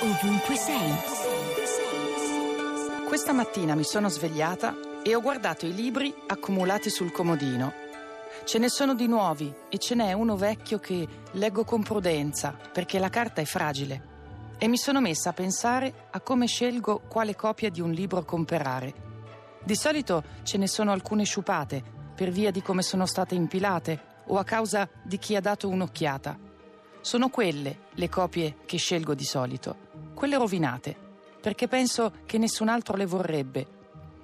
ovunque sei. Questa mattina mi sono svegliata e ho guardato i libri accumulati sul comodino. Ce ne sono di nuovi e ce n'è uno vecchio che leggo con prudenza perché la carta è fragile. E mi sono messa a pensare a come scelgo quale copia di un libro comprare. Di solito ce ne sono alcune sciupate per via di come sono state impilate o a causa di chi ha dato un'occhiata. Sono quelle le copie che scelgo di solito, quelle rovinate, perché penso che nessun altro le vorrebbe.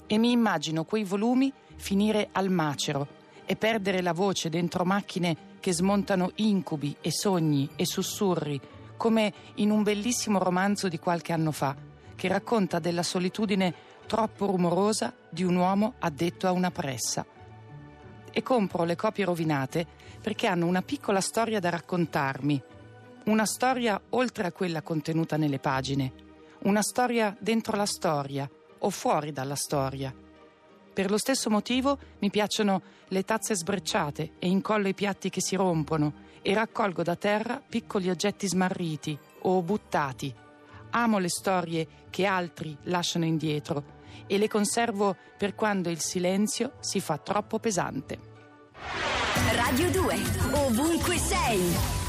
E mi immagino quei volumi finire al macero e perdere la voce dentro macchine che smontano incubi e sogni e sussurri, come in un bellissimo romanzo di qualche anno fa, che racconta della solitudine troppo rumorosa di un uomo addetto a una pressa e compro le copie rovinate perché hanno una piccola storia da raccontarmi, una storia oltre a quella contenuta nelle pagine, una storia dentro la storia o fuori dalla storia. Per lo stesso motivo mi piacciono le tazze sbrecciate e incollo i piatti che si rompono e raccolgo da terra piccoli oggetti smarriti o buttati. Amo le storie che altri lasciano indietro e le conservo per quando il silenzio si fa troppo pesante. Radio 2, ovunque sei.